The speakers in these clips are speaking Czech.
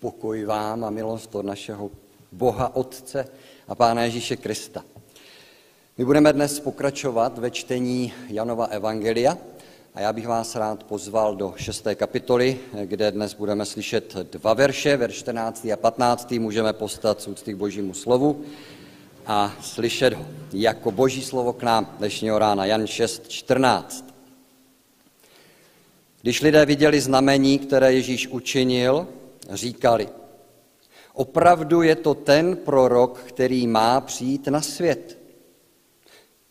Pokoj vám a milost od našeho Boha Otce a Pána Ježíše Krista. My budeme dnes pokračovat ve čtení Janova Evangelia a já bych vás rád pozval do šesté kapitoly, kde dnes budeme slyšet dva verše, verš 14. a 15. Můžeme postat s úcty k božímu slovu a slyšet ho jako boží slovo k nám dnešního rána, Jan 6, 14. Když lidé viděli znamení, které Ježíš učinil, říkali, opravdu je to ten prorok, který má přijít na svět.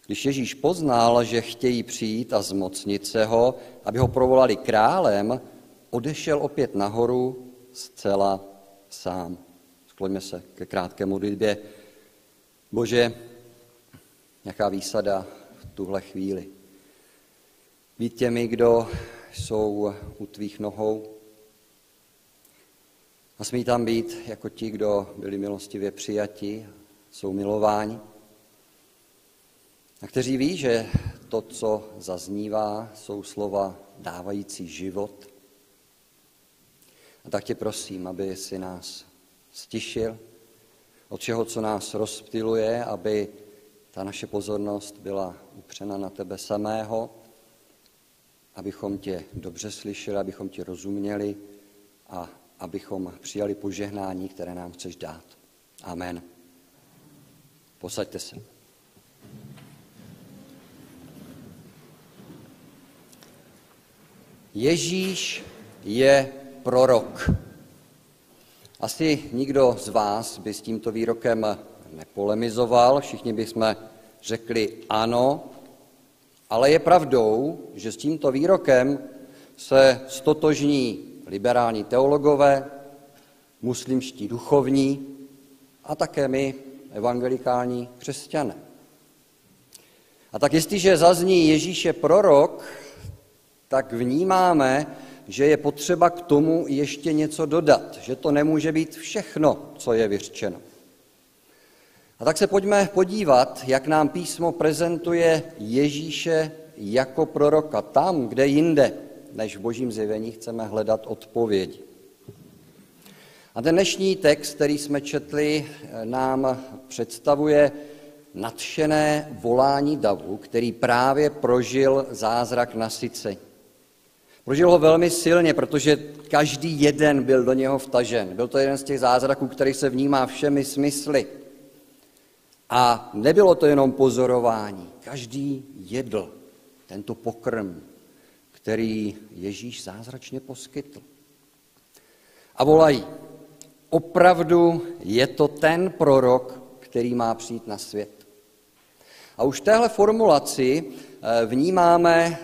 Když Ježíš poznal, že chtějí přijít a zmocnit se ho, aby ho provolali králem, odešel opět nahoru zcela sám. Skloňme se ke krátké modlitbě. Bože, jaká výsada v tuhle chvíli. Být těmi, kdo jsou u tvých nohou, a smí tam být jako ti, kdo byli milostivě přijati, jsou milováni. A kteří ví, že to, co zaznívá, jsou slova dávající život. A tak tě prosím, aby si nás stišil od všeho, co nás rozptiluje, aby ta naše pozornost byla upřena na tebe samého, abychom tě dobře slyšeli, abychom ti rozuměli a abychom přijali požehnání, které nám chceš dát. Amen. Posaďte se. Ježíš je prorok. Asi nikdo z vás by s tímto výrokem nepolemizoval, všichni bychom řekli ano, ale je pravdou, že s tímto výrokem se stotožní liberální teologové, muslimští duchovní a také my, evangelikální křesťané. A tak jestliže zazní Ježíše prorok, tak vnímáme, že je potřeba k tomu ještě něco dodat, že to nemůže být všechno, co je vyřčeno. A tak se pojďme podívat, jak nám písmo prezentuje Ježíše jako proroka tam, kde jinde než v božím zjevení chceme hledat odpovědi. A ten dnešní text, který jsme četli, nám představuje nadšené volání davu, který právě prožil zázrak nasycení. Prožil ho velmi silně, protože každý jeden byl do něho vtažen. Byl to jeden z těch zázraků, který se vnímá všemi smysly. A nebylo to jenom pozorování. Každý jedl tento pokrm, který Ježíš zázračně poskytl. A volají, opravdu je to ten prorok, který má přijít na svět. A už v téhle formulaci eh, vnímáme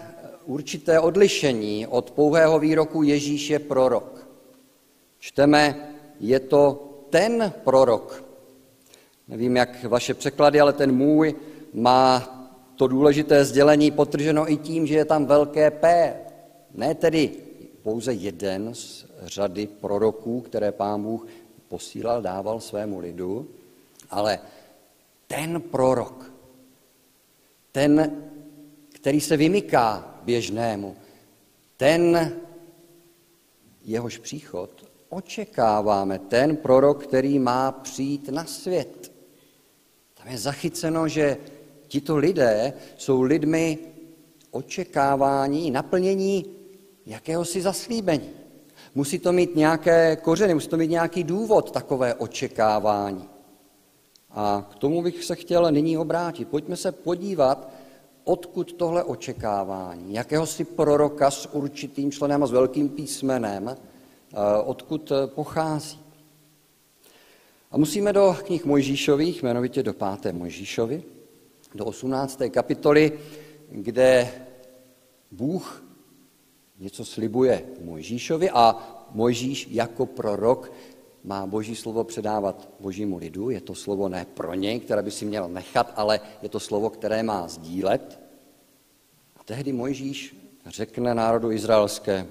určité odlišení od pouhého výroku Ježíš je prorok. Čteme, je to ten prorok. Nevím, jak vaše překlady, ale ten můj má to důležité sdělení potrženo i tím, že je tam velké P. Ne tedy pouze jeden z řady proroků, které pán Bůh posílal, dával svému lidu, ale ten prorok, ten, který se vymyká běžnému, ten, jehož příchod očekáváme, ten prorok, který má přijít na svět. Tam je zachyceno, že tito lidé jsou lidmi očekávání, naplnění jakéhosi zaslíbení. Musí to mít nějaké kořeny, musí to mít nějaký důvod, takové očekávání. A k tomu bych se chtěl nyní obrátit. Pojďme se podívat, odkud tohle očekávání, jakéhosi proroka s určitým členem a s velkým písmenem, eh, odkud pochází. A musíme do knih Mojžíšových, jmenovitě do páté Mojžíšovi, do 18. kapitoly, kde Bůh něco slibuje Mojžíšovi a Mojžíš jako prorok má boží slovo předávat božímu lidu. Je to slovo ne pro něj, které by si měl nechat, ale je to slovo, které má sdílet. A tehdy Mojžíš řekne národu izraelské,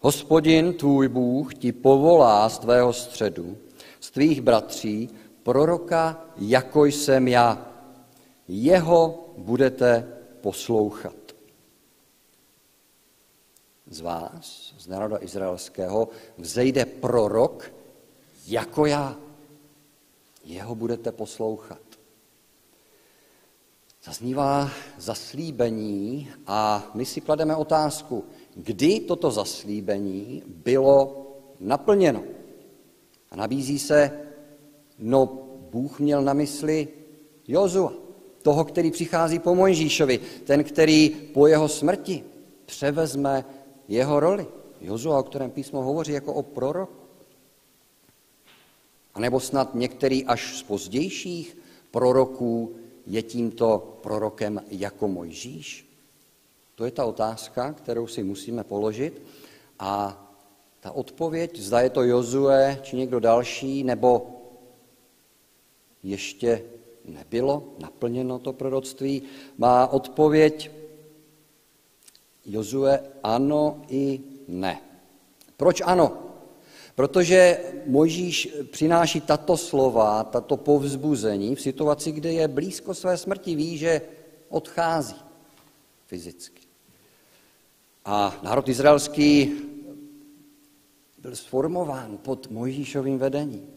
Hospodin tvůj Bůh ti povolá z tvého středu, z tvých bratří, proroka, jako jsem já jeho budete poslouchat. z vás, z národa izraelského, vzejde prorok jako já. Jeho budete poslouchat. Zaznívá zaslíbení a my si klademe otázku, kdy toto zaslíbení bylo naplněno. A nabízí se, no Bůh měl na mysli Jozua, toho, který přichází po Mojžíšovi, ten, který po jeho smrti převezme jeho roli. Jozua, o kterém písmo hovoří jako o prorok. A nebo snad některý až z pozdějších proroků je tímto prorokem jako Mojžíš? To je ta otázka, kterou si musíme položit. A ta odpověď, zda je to Jozue či někdo další, nebo ještě nebylo naplněno to proroctví, má odpověď Jozue ano i ne. Proč ano? Protože Mojžíš přináší tato slova, tato povzbuzení v situaci, kde je blízko své smrti, ví, že odchází fyzicky. A národ izraelský byl sformován pod Mojžíšovým vedením.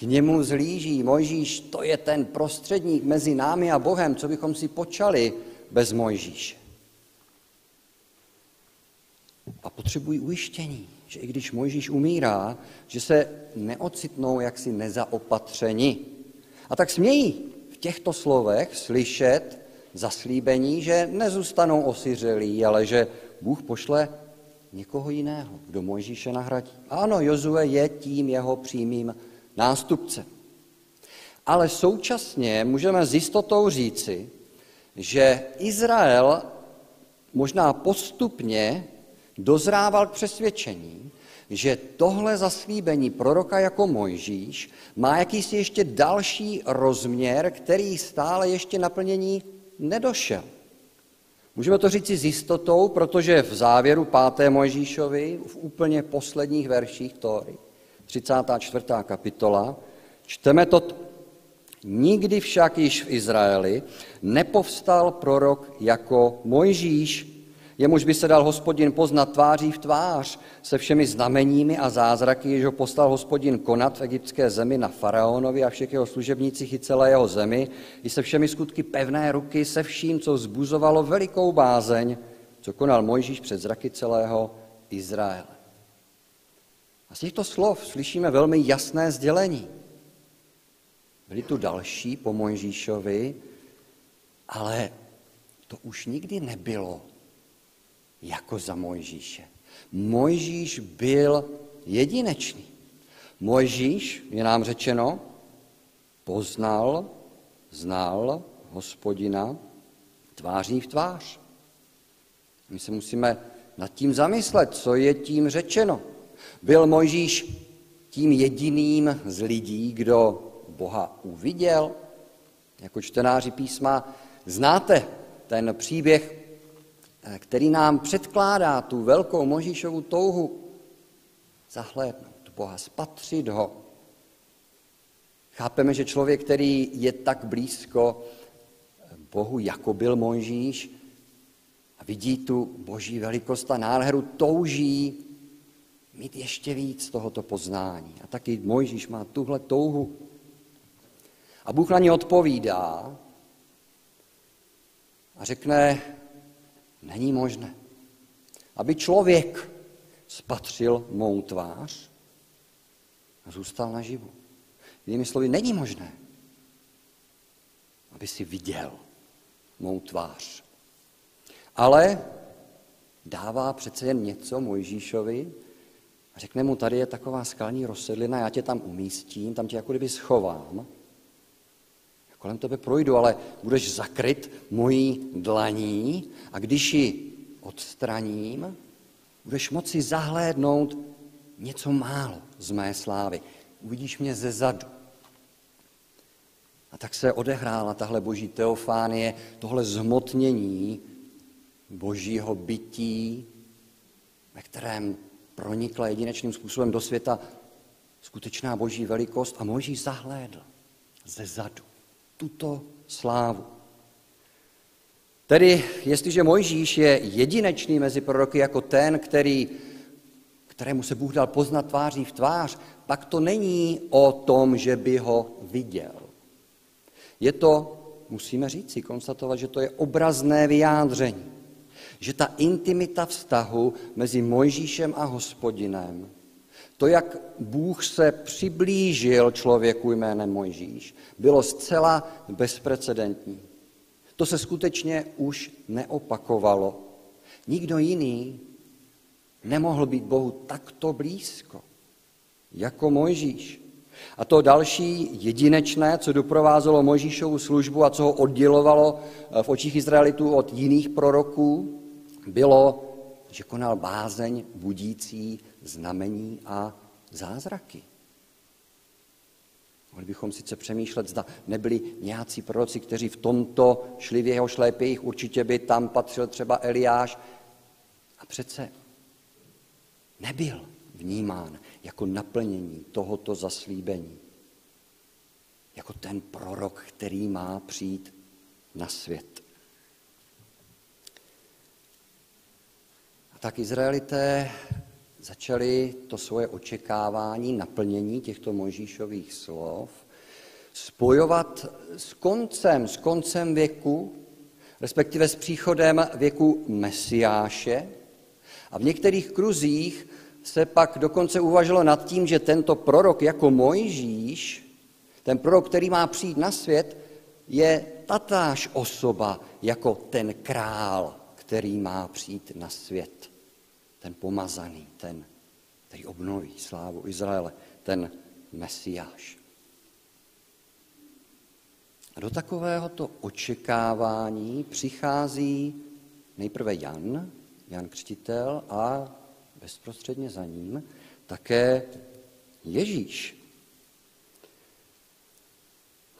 K němu zlíží. Mojžíš, to je ten prostředník mezi námi a Bohem, co bychom si počali bez Mojžíše. A potřebují ujištění, že i když Mojžíš umírá, že se neocitnou jaksi nezaopatřeni. A tak smějí v těchto slovech slyšet zaslíbení, že nezůstanou osiřelí, ale že Bůh pošle někoho jiného, kdo Mojžíše nahradí. Ano, Jozue je tím jeho přímým nástupcem. Ale současně můžeme s jistotou říci, že Izrael možná postupně dozrával k přesvědčení, že tohle zaslíbení proroka jako Mojžíš má jakýsi ještě další rozměr, který stále ještě naplnění nedošel. Můžeme to říci s jistotou, protože v závěru 5. Mojžíšovi, v úplně posledních verších Tóry, 34. kapitola, čteme to. Nikdy však již v Izraeli nepovstal prorok jako Mojžíš, jemuž by se dal hospodin poznat tváří v tvář se všemi znameními a zázraky, jež ho postal hospodin konat v egyptské zemi na faraonovi a všech jeho služebnících i celé jeho zemi, i se všemi skutky pevné ruky, se vším, co vzbuzovalo velikou bázeň, co konal Mojžíš před zraky celého Izraele. A z těchto slov slyšíme velmi jasné sdělení. Byli tu další po Mojžíšovi, ale to už nikdy nebylo jako za Mojžíše. Mojžíš byl jedinečný. Mojžíš, je nám řečeno, poznal, znal hospodina tváří v tvář. My se musíme nad tím zamyslet, co je tím řečeno. Byl Mojžíš tím jediným z lidí, kdo Boha uviděl? Jako čtenáři písma znáte ten příběh který nám předkládá tu velkou Možíšovu touhu zahlédnout Boha, spatřit ho. Chápeme, že člověk, který je tak blízko Bohu, jako byl Mojžíš, a vidí tu boží velikost a nádheru, touží mít ještě víc tohoto poznání. A taky Mojžíš má tuhle touhu. A Bůh na ně odpovídá a řekne, Není možné, aby člověk spatřil mou tvář a zůstal naživu. Jinými slovy, není možné, aby si viděl mou tvář. Ale dává přece jen něco Mojžíšovi a řekne mu, tady je taková skalní rozsedlina, já tě tam umístím, tam tě jako kdyby schovám kolem tebe projdu, ale budeš zakryt mojí dlaní a když ji odstraním, budeš moci zahlédnout něco málo z mé slávy. Uvidíš mě ze zadu. A tak se odehrála tahle boží teofánie, tohle zhmotnění božího bytí, ve kterém pronikla jedinečným způsobem do světa skutečná boží velikost a Moží zahlédl ze zadu tuto slávu. Tedy, jestliže Mojžíš je jedinečný mezi proroky jako ten, který, kterému se Bůh dal poznat tváří v tvář, pak to není o tom, že by ho viděl. Je to, musíme říct si, konstatovat, že to je obrazné vyjádření. Že ta intimita vztahu mezi Mojžíšem a hospodinem, to, jak Bůh se přiblížil člověku jménem Mojžíš, bylo zcela bezprecedentní. To se skutečně už neopakovalo. Nikdo jiný nemohl být Bohu takto blízko, jako Mojžíš. A to další jedinečné, co doprovázelo Mojžíšovu službu a co ho oddělovalo v očích Izraelitů od jiných proroků, bylo, že konal bázeň budící znamení a zázraky. Mohli bychom sice přemýšlet, zda nebyli nějací proroci, kteří v tomto šli v jeho šlépějích, určitě by tam patřil třeba Eliáš. A přece nebyl vnímán jako naplnění tohoto zaslíbení. Jako ten prorok, který má přijít na svět. Tak Izraelité začali to svoje očekávání, naplnění těchto Mojžíšových slov spojovat s koncem, s koncem věku, respektive s příchodem věku Mesiáše. A v některých kruzích se pak dokonce uvažilo nad tím, že tento prorok jako Mojžíš, ten prorok, který má přijít na svět, je tatáž osoba jako ten král, který má přijít na svět ten pomazaný, ten, který obnoví slávu Izraele, ten Mesiáš. A do takovéhoto očekávání přichází nejprve Jan, Jan Křtitel a bezprostředně za ním také Ježíš.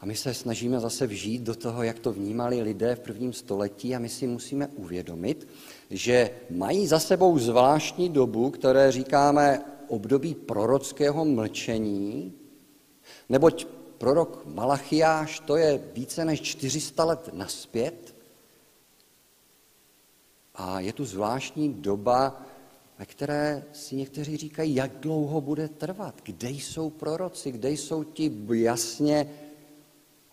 A my se snažíme zase vžít do toho, jak to vnímali lidé v prvním století a my si musíme uvědomit, že mají za sebou zvláštní dobu, které říkáme období prorockého mlčení, neboť prorok Malachiáš to je více než 400 let naspět a je tu zvláštní doba, ve které si někteří říkají, jak dlouho bude trvat, kde jsou proroci, kde jsou ti jasně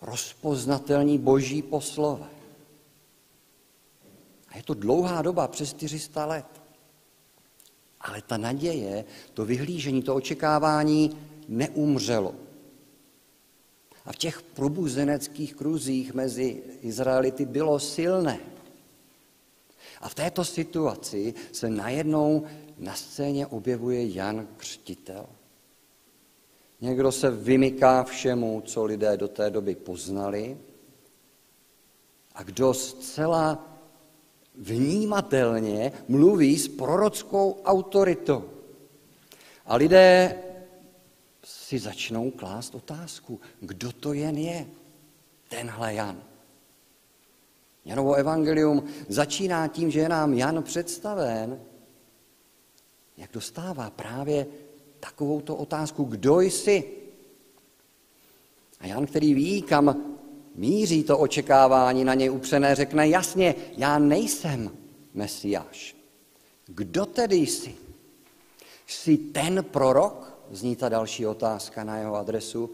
rozpoznatelní boží poslové. A je to dlouhá doba, přes 400 let. Ale ta naděje, to vyhlížení, to očekávání neumřelo. A v těch probuzeneckých kruzích mezi Izraelity bylo silné. A v této situaci se najednou na scéně objevuje Jan Křtitel. Někdo se vymyká všemu, co lidé do té doby poznali, a kdo zcela vnímatelně mluví s prorockou autoritou. A lidé si začnou klást otázku, kdo to jen je, tenhle Jan. Janovo evangelium začíná tím, že je nám Jan představen, jak dostává právě takovouto otázku, kdo jsi? A Jan, který ví, kam míří to očekávání na něj upřené, řekne jasně, já nejsem Mesiáš. Kdo tedy jsi? Jsi ten prorok? Zní ta další otázka na jeho adresu.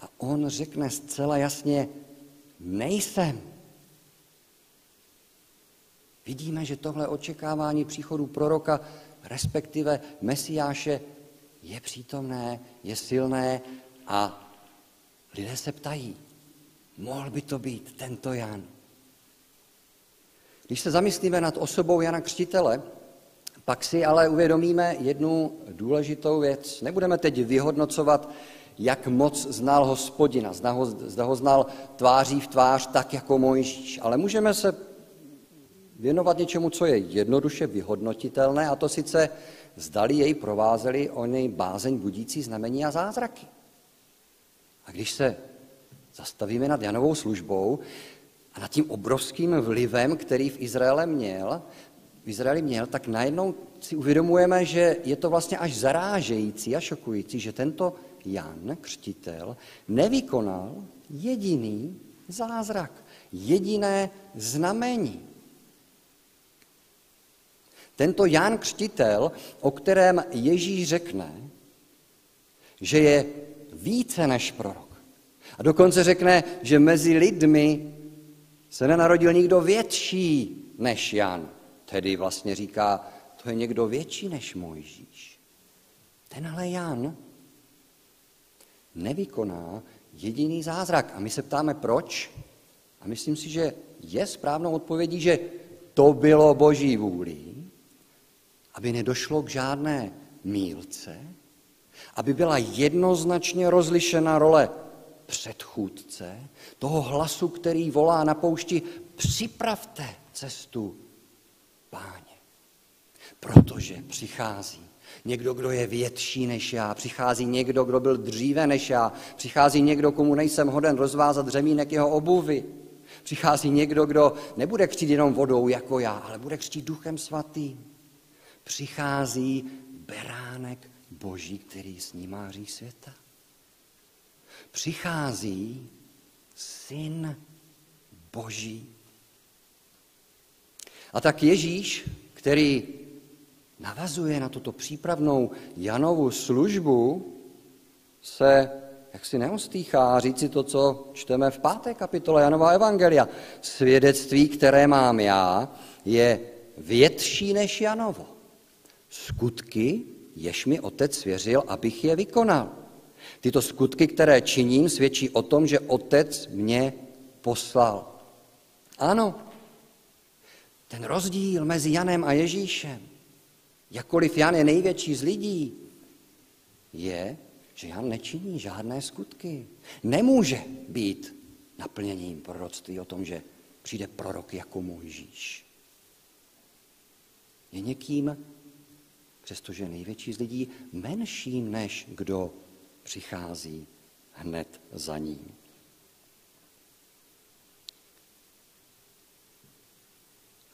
A on řekne zcela jasně, nejsem. Vidíme, že tohle očekávání příchodu proroka, respektive Mesiáše, je přítomné, je silné a lidé se ptají, Mohl by to být tento Jan. Když se zamyslíme nad osobou Jana Křtitele, pak si ale uvědomíme jednu důležitou věc. Nebudeme teď vyhodnocovat, jak moc znal hospodina, zda ho, zda ho znal tváří v tvář tak jako Mojžíš, ale můžeme se věnovat něčemu, co je jednoduše vyhodnotitelné, a to sice zdali jej provázeli o něj bázeň budící znamení a zázraky. A když se zastavíme nad Janovou službou a nad tím obrovským vlivem, který v Izraele měl, v Izraeli měl, tak najednou si uvědomujeme, že je to vlastně až zarážející a šokující, že tento Jan, křtitel, nevykonal jediný zázrak, Jediné znamení. Tento Jan Křtitel, o kterém Ježíš řekne, že je více než prorok. A dokonce řekne, že mezi lidmi se nenarodil nikdo větší než Jan. Tedy vlastně říká, to je někdo větší než Mojžíš. Tenhle Jan nevykoná jediný zázrak. A my se ptáme, proč? A myslím si, že je správnou odpovědí, že to bylo boží vůli, aby nedošlo k žádné mílce, aby byla jednoznačně rozlišena role předchůdce, toho hlasu, který volá na poušti, připravte cestu páně. Protože přichází někdo, kdo je větší než já, přichází někdo, kdo byl dříve než já, přichází někdo, komu nejsem hoden rozvázat řemínek jeho obuvy, přichází někdo, kdo nebude křtít jenom vodou jako já, ale bude křtít duchem svatým. Přichází beránek boží, který snímá hřích světa. Přichází syn boží. A tak Ježíš, který navazuje na tuto přípravnou Janovu službu, se jak si neostýchá říci to, co čteme v páté kapitole Janova Evangelia. Svědectví, které mám já, je větší než Janovo. Skutky, jež mi otec svěřil, abych je vykonal. Tyto skutky, které činím, svědčí o tom, že otec mě poslal. Ano, ten rozdíl mezi Janem a Ježíšem, jakkoliv Jan je největší z lidí, je, že Jan nečiní žádné skutky. Nemůže být naplněním proroctví o tom, že přijde prorok jako Mojžíš. Je někým, přestože největší z lidí, menším než kdo přichází hned za ním.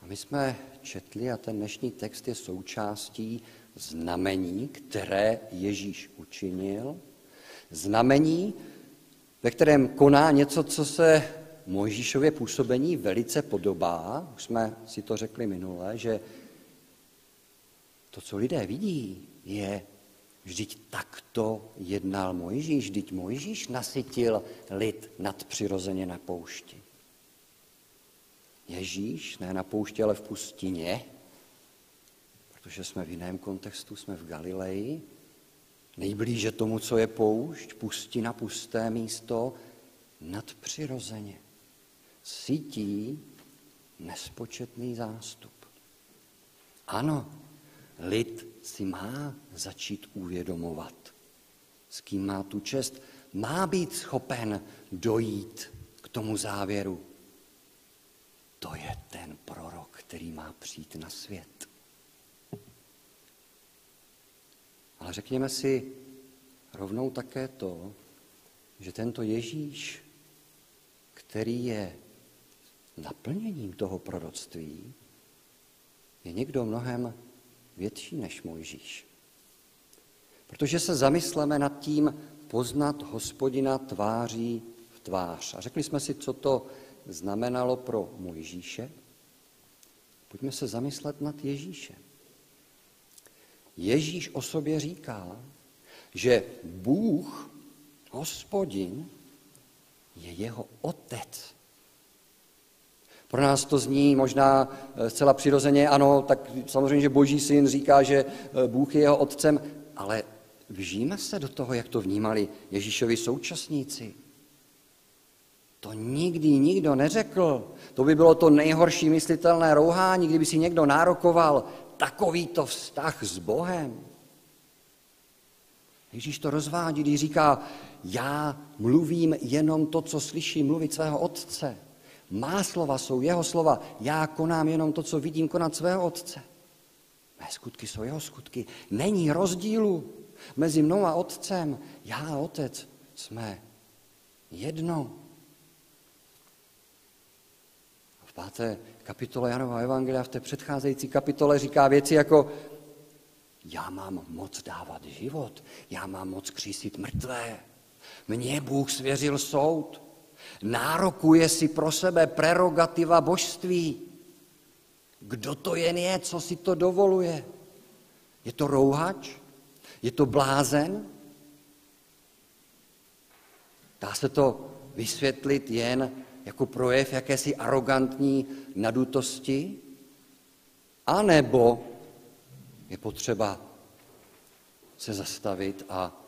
A my jsme četli, a ten dnešní text je součástí znamení, které Ježíš učinil. Znamení, ve kterém koná něco, co se Mojžíšově působení velice podobá. Už jsme si to řekli minule, že to, co lidé vidí, je, vždyť takto jednal Mojžíš, vždyť Mojžíš nasytil lid nadpřirozeně na poušti. Ježíš, ne na poušti, ale v pustině, protože jsme v jiném kontextu, jsme v Galileji, nejblíže tomu, co je poušť, pustina, pusté místo, nadpřirozeně. Sítí nespočetný zástup. Ano, lid si má začít uvědomovat, s kým má tu čest, má být schopen dojít k tomu závěru. To je ten prorok, který má přijít na svět. Ale řekněme si rovnou také to, že tento Ježíš, který je naplněním toho proroctví, je někdo mnohem větší než Mojžíš. Protože se zamysleme nad tím poznat hospodina tváří v tvář. A řekli jsme si, co to znamenalo pro Mojžíše. Pojďme se zamyslet nad Ježíšem. Ježíš o sobě říká, že Bůh, hospodin, je jeho otec. Pro nás to zní možná eh, zcela přirozeně, ano, tak samozřejmě, že boží syn říká, že eh, Bůh je jeho otcem, ale vžijeme se do toho, jak to vnímali Ježíšovi současníci. To nikdy nikdo neřekl. To by bylo to nejhorší myslitelné rouhání, kdyby si někdo nárokoval takovýto vztah s Bohem. Ježíš to rozvádí, když říká, já mluvím jenom to, co slyším mluvit svého otce. Má slova jsou jeho slova. Já konám jenom to, co vidím konat svého otce. Mé skutky jsou jeho skutky. Není rozdílu mezi mnou a otcem. Já a otec jsme jedno. V páté kapitole Janova Evangelia, v té předcházející kapitole říká věci jako já mám moc dávat život, já mám moc křísit mrtvé. Mně Bůh svěřil soud. Nárokuje si pro sebe prerogativa božství. Kdo to jen je, co si to dovoluje? Je to rouhač? Je to blázen? Dá se to vysvětlit jen jako projev jakési arrogantní nadutosti? A nebo je potřeba se zastavit a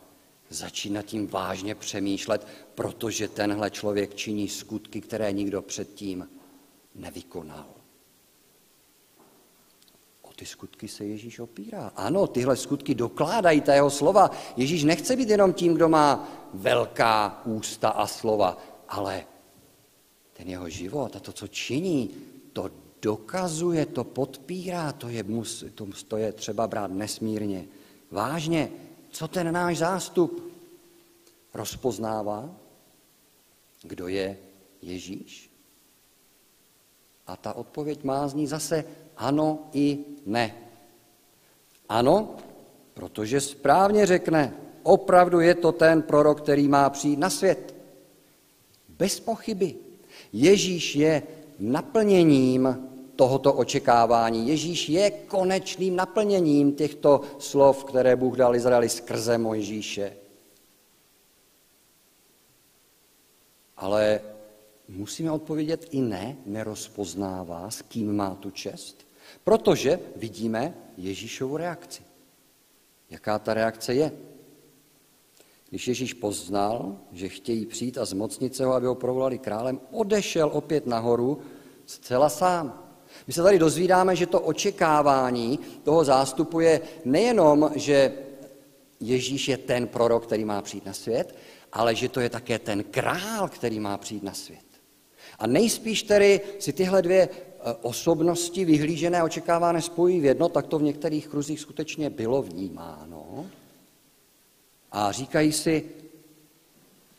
začít nad tím vážně přemýšlet, protože tenhle člověk činí skutky, které nikdo předtím nevykonal. O ty skutky se Ježíš opírá. Ano, tyhle skutky dokládají ta jeho slova. Ježíš nechce být jenom tím, kdo má velká ústa a slova, ale ten jeho život a to, co činí, to dokazuje, to podpírá, to je, to, to je třeba brát nesmírně vážně. Co ten náš zástup rozpoznává? Kdo je Ježíš? A ta odpověď má zní zase ano i ne. Ano, protože správně řekne, opravdu je to ten prorok, který má přijít na svět. Bez pochyby. Ježíš je naplněním tohoto očekávání. Ježíš je konečným naplněním těchto slov, které Bůh dal Izraeli skrze Mojžíše. Ale musíme odpovědět i ne, nerozpoznává, s kým má tu čest, protože vidíme Ježíšovu reakci. Jaká ta reakce je? Když Ježíš poznal, že chtějí přijít a zmocnit se ho, aby ho provolali králem, odešel opět nahoru zcela sám. My se tady dozvídáme, že to očekávání toho zástupu je nejenom, že Ježíš je ten prorok, který má přijít na svět, ale že to je také ten král, který má přijít na svět. A nejspíš tedy si tyhle dvě e, osobnosti vyhlížené a očekávané spojí v jedno, tak to v některých kruzích skutečně bylo vnímáno. A říkají si,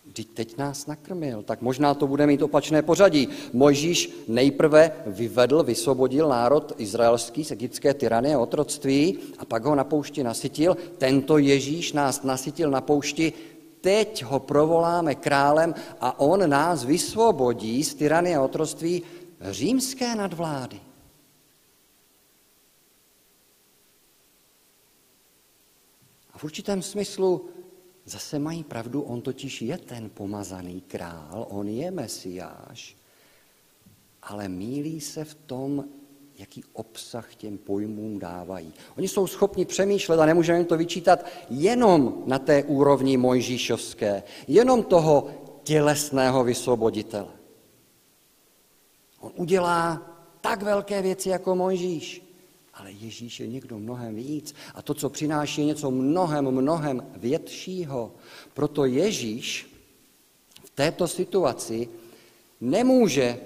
Vždyť teď nás nakrmil, tak možná to bude mít opačné pořadí. Mojžíš nejprve vyvedl, vysvobodil národ izraelský z egyptské tyrany a otroctví a pak ho na poušti nasytil. Tento Ježíš nás nasytil na poušti, teď ho provoláme králem a on nás vysvobodí z tyrany a otroctví římské nadvlády. A v určitém smyslu Zase mají pravdu, on totiž je ten pomazaný král, on je mesiáš, ale mílí se v tom, jaký obsah těm pojmům dávají. Oni jsou schopni přemýšlet a nemůžeme jim to vyčítat jenom na té úrovni mojžíšovské, jenom toho tělesného vysvoboditele. On udělá tak velké věci jako Mojžíš, ale Ježíš je někdo mnohem víc a to, co přináší, je něco mnohem, mnohem většího. Proto Ježíš v této situaci nemůže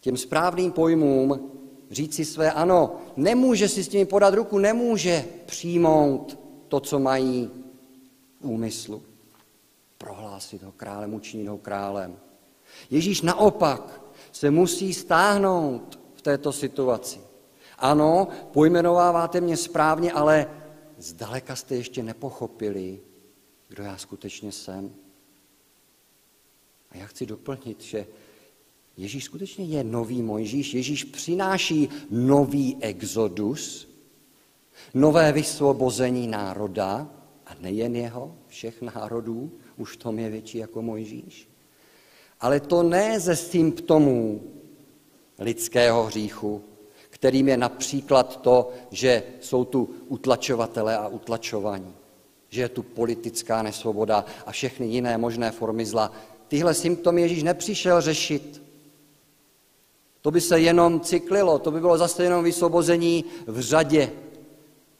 těm správným pojmům říct si své ano, nemůže si s nimi podat ruku, nemůže přijmout to, co mají v úmyslu. Prohlásit ho králem, učinit ho králem. Ježíš naopak se musí stáhnout v této situaci. Ano, pojmenováváte mě správně, ale zdaleka jste ještě nepochopili, kdo já skutečně jsem. A já chci doplnit, že Ježíš skutečně je nový Mojžíš. Ježíš přináší nový exodus, nové vysvobození národa, a nejen jeho, všech národů, už tom je větší jako Mojžíš. Ale to ne ze symptomů lidského hříchu, kterým je například to, že jsou tu utlačovatele a utlačovaní, že je tu politická nesvoboda a všechny jiné možné formy zla. Tyhle symptomy Ježíš nepřišel řešit. To by se jenom cyklilo, to by bylo zase jenom vysvobození v řadě.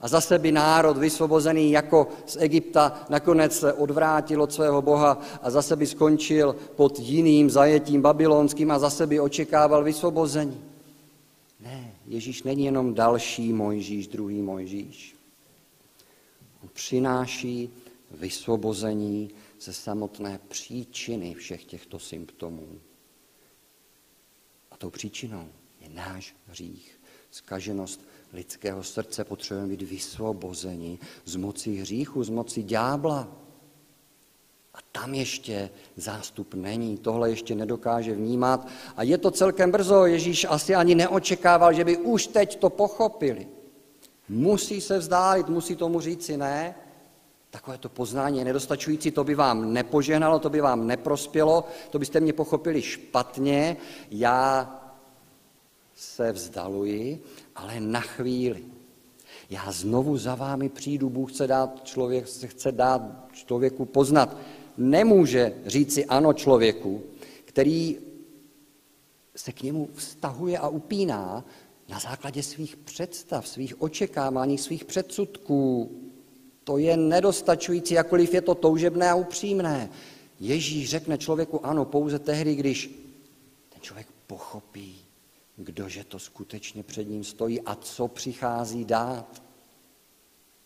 A zase by národ vysvobozený jako z Egypta nakonec se odvrátil od svého boha a zase by skončil pod jiným zajetím babylonským a zase by očekával vysvobození. Ne, Ježíš není jenom další Mojžíš, druhý Mojžíš. On přináší vysvobození ze samotné příčiny všech těchto symptomů. A tou příčinou je náš hřích, zkaženost lidského srdce. Potřebujeme být vysvobozeni z moci hříchu, z moci ďábla. Tam ještě zástup není, tohle ještě nedokáže vnímat. A je to celkem brzo, Ježíš asi ani neočekával, že by už teď to pochopili. Musí se vzdálit, musí tomu říci ne. Takové to poznání je nedostačující, to by vám nepožehnalo, to by vám neprospělo, to byste mě pochopili špatně. Já se vzdaluji, ale na chvíli. Já znovu za vámi přijdu, Bůh chce dát, člověk, chce dát člověku poznat. Nemůže říci ano člověku, který se k němu vztahuje a upíná na základě svých představ, svých očekávání, svých předsudků. To je nedostačující, jakkoliv je to toužebné a upřímné. Ježíš řekne člověku ano pouze tehdy, když ten člověk pochopí, kdože to skutečně před ním stojí a co přichází dát.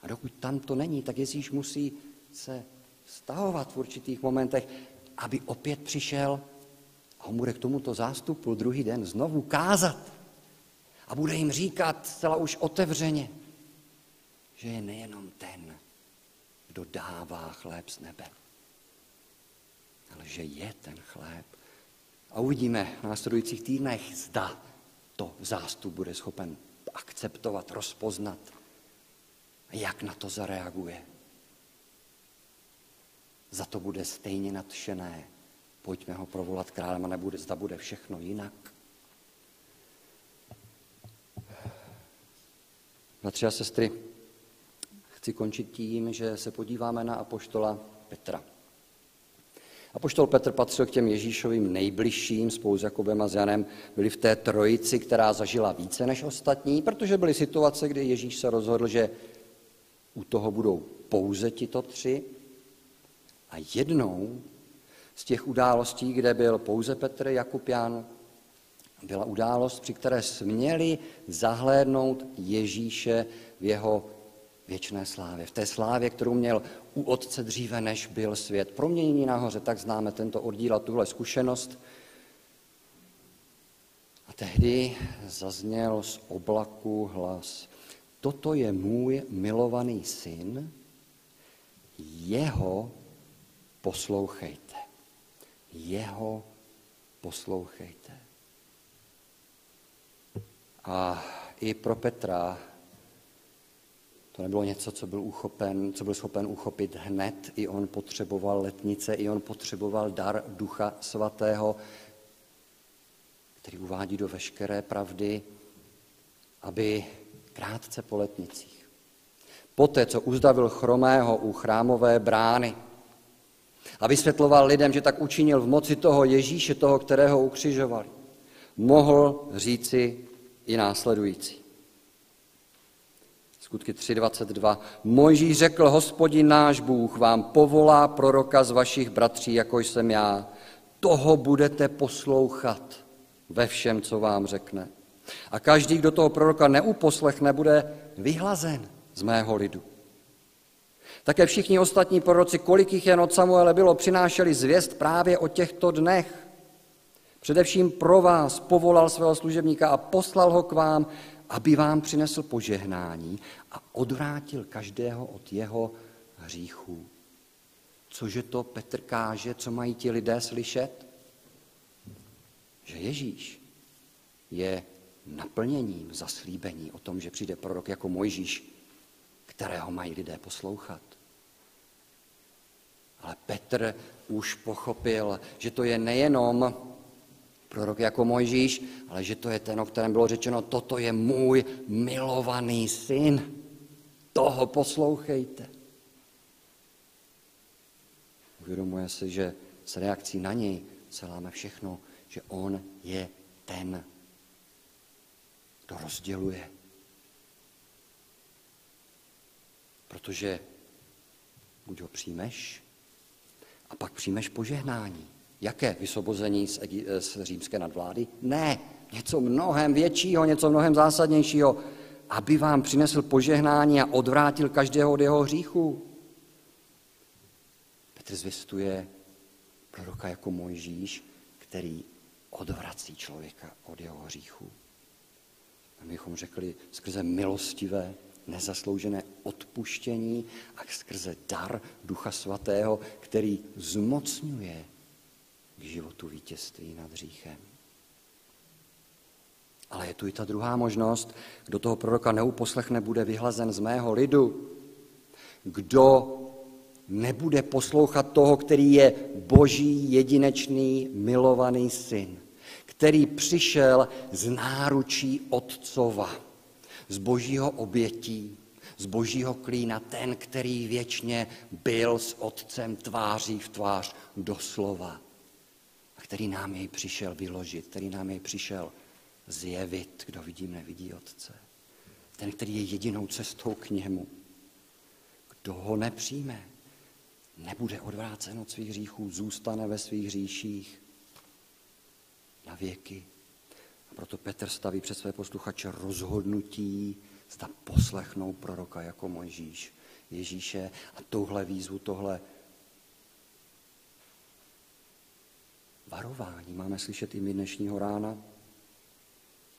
A dokud tam to není, tak Ježíš musí se stahovat v určitých momentech, aby opět přišel a on bude k tomuto zástupu druhý den znovu kázat. A bude jim říkat zcela už otevřeně, že je nejenom ten, kdo dává chléb z nebe, ale že je ten chléb. A uvidíme v následujících týdnech, zda to zástup bude schopen akceptovat, rozpoznat jak na to zareaguje. Za to bude stejně nadšené. Pojďme ho provolat králem a nebude, zda bude všechno jinak. Bratři a sestry, chci končit tím, že se podíváme na apoštola Petra. Apoštol Petr patřil k těm Ježíšovým nejbližším, spolu s Jakubem a s Janem, byli v té trojici, která zažila více než ostatní, protože byly situace, kdy Ježíš se rozhodl, že u toho budou pouze tito tři. A jednou z těch událostí, kde byl pouze Petr, Jakub, Jan, byla událost, při které směli zahlédnout Ježíše v jeho věčné slávě. V té slávě, kterou měl u Otce dříve, než byl svět. Proměnění nahoře, tak známe tento oddíl a tuhle zkušenost. A tehdy zazněl z oblaku hlas. Toto je můj milovaný syn, jeho poslouchejte. Jeho poslouchejte. A i pro Petra to nebylo něco, co byl, uchopen, co byl schopen uchopit hned. I on potřeboval letnice, i on potřeboval dar Ducha Svatého, který uvádí do veškeré pravdy, aby krátce po letnicích, poté, co uzdavil chromého u chrámové brány a vysvětloval lidem, že tak učinil v moci toho Ježíše, toho, kterého ukřižovali, mohl říci i následující. Skutky 3.22. Mojžíš řekl, hospodin náš Bůh vám povolá proroka z vašich bratří, jako jsem já. Toho budete poslouchat ve všem, co vám řekne. A každý, kdo toho proroka neuposlechne, bude vyhlazen z mého lidu. Také všichni ostatní proroci, kolik jich jen od Samuele bylo, přinášeli zvěst právě o těchto dnech. Především pro vás povolal svého služebníka a poslal ho k vám, aby vám přinesl požehnání a odvrátil každého od jeho hříchů. Cože to Petr káže, co mají ti lidé slyšet? Že Ježíš je naplněním zaslíbení o tom, že přijde prorok jako Mojžíš, kterého mají lidé poslouchat. Ale Petr už pochopil, že to je nejenom prorok jako Mojžíš, ale že to je ten, o kterém bylo řečeno, toto je můj milovaný syn. Toho poslouchejte. Uvědomuje se, že s reakcí na něj celáme všechno, že on je ten, kdo rozděluje. Protože buď ho přijmeš, a pak přijmeš požehnání. Jaké vysvobození z, z římské nadvlády? Ne, něco mnohem většího, něco mnohem zásadnějšího, aby vám přinesl požehnání a odvrátil každého od jeho hříchu. Petr zvěstuje proroka jako Mojžíš, který odvrací člověka od jeho hříchu. A my bychom řekli skrze milostivé, nezasloužené odpuštění a skrze dar Ducha Svatého, který zmocňuje k životu vítězství nad hříchem. Ale je tu i ta druhá možnost, kdo toho proroka neuposlechne, bude vyhlazen z mého lidu. Kdo nebude poslouchat toho, který je boží jedinečný milovaný syn, který přišel z náručí Otcova, z božího obětí, z božího klína, ten, který věčně byl s Otcem tváří v tvář doslova a který nám jej přišel vyložit, který nám jej přišel zjevit, kdo vidím, nevidí Otce. Ten, který je jedinou cestou k němu. Kdo ho nepřijme, nebude odvrácen od svých hříchů, zůstane ve svých hříších na věky. Proto Petr staví před své posluchače rozhodnutí, zda poslechnou proroka jako Mojžíš, Ježíše a touhle výzvu, tohle varování máme slyšet i my dnešního rána.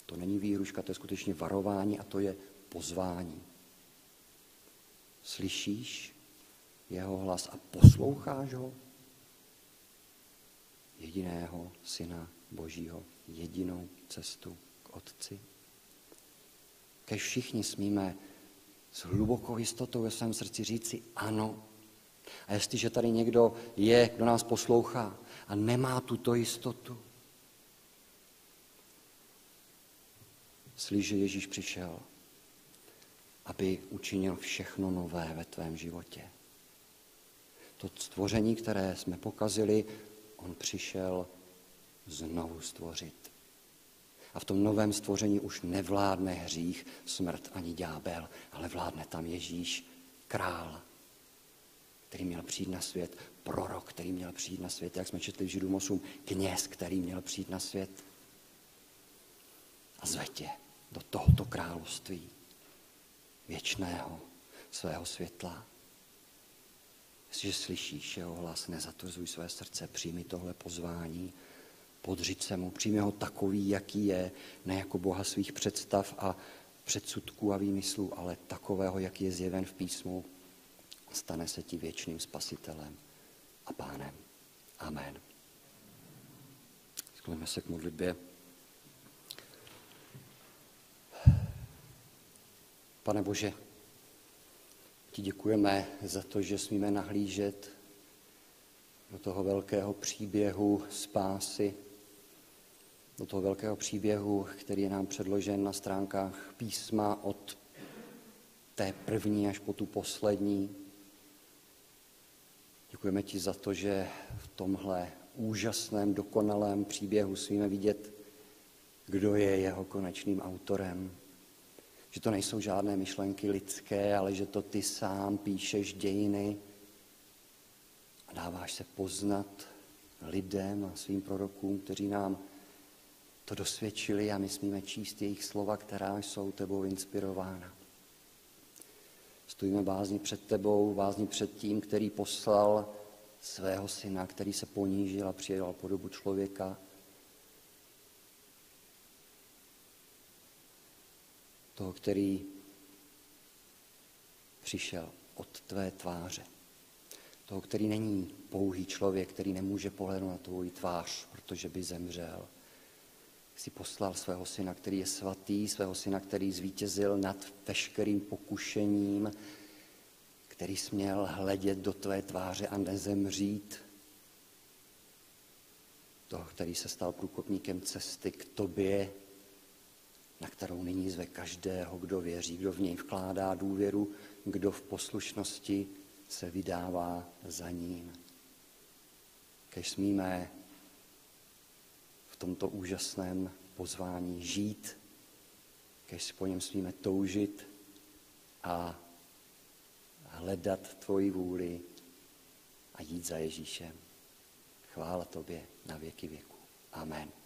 To není výhruška, to je skutečně varování a to je pozvání. Slyšíš jeho hlas a posloucháš ho? Jediného syna Božího, jedinou cestu k Otci. Kež všichni smíme s hlubokou jistotou ve svém srdci říci ano. A jestliže tady někdo je, kdo nás poslouchá a nemá tuto jistotu, Slyš, že Ježíš přišel, aby učinil všechno nové ve tvém životě. To stvoření, které jsme pokazili, on přišel znovu stvořit. A v tom novém stvoření už nevládne hřích, smrt ani ďábel, ale vládne tam Ježíš, král, který měl přijít na svět, prorok, který měl přijít na svět, jak jsme četli v Židům 8, kněz, který měl přijít na svět. A zve tě do tohoto království věčného svého světla. Jestliže slyšíš jeho hlas, nezatvrzuj své srdce, přijmi tohle pozvání, podřiď se mu, přijmi ho takový, jaký je, ne jako Boha svých představ a předsudků a výmyslů, ale takového, jaký je zjeven v písmu, stane se ti věčným spasitelem a pánem. Amen. Skloníme se k modlitbě. Pane Bože, ti děkujeme za to, že smíme nahlížet do toho velkého příběhu spásy, do toho velkého příběhu, který je nám předložen na stránkách písma od té první až po tu poslední. Děkujeme ti za to, že v tomhle úžasném, dokonalém příběhu smíme vidět, kdo je jeho konečným autorem, že to nejsou žádné myšlenky lidské, ale že to ty sám píšeš dějiny a dáváš se poznat lidem a svým prorokům, kteří nám to dosvědčili a my smíme číst jejich slova, která jsou tebou inspirována. Stojíme vázni před tebou, vázni před tím, který poslal svého syna, který se ponížil a přijel podobu člověka, toho, který přišel od tvé tváře. Toho, který není pouhý člověk, který nemůže pohlednout na tvou tvář, protože by zemřel. Jsi poslal svého syna, který je svatý, svého syna, který zvítězil nad veškerým pokušením, který směl hledět do tvé tváře a nezemřít. Toho, který se stal průkopníkem cesty k tobě, na kterou nyní zve každého, kdo věří, kdo v něj vkládá důvěru, kdo v poslušnosti se vydává za ním. Kež smíme tomto úžasném pozvání žít, kež po něm smíme toužit a hledat tvoji vůli a jít za Ježíšem. Chvála tobě na věky věku. Amen.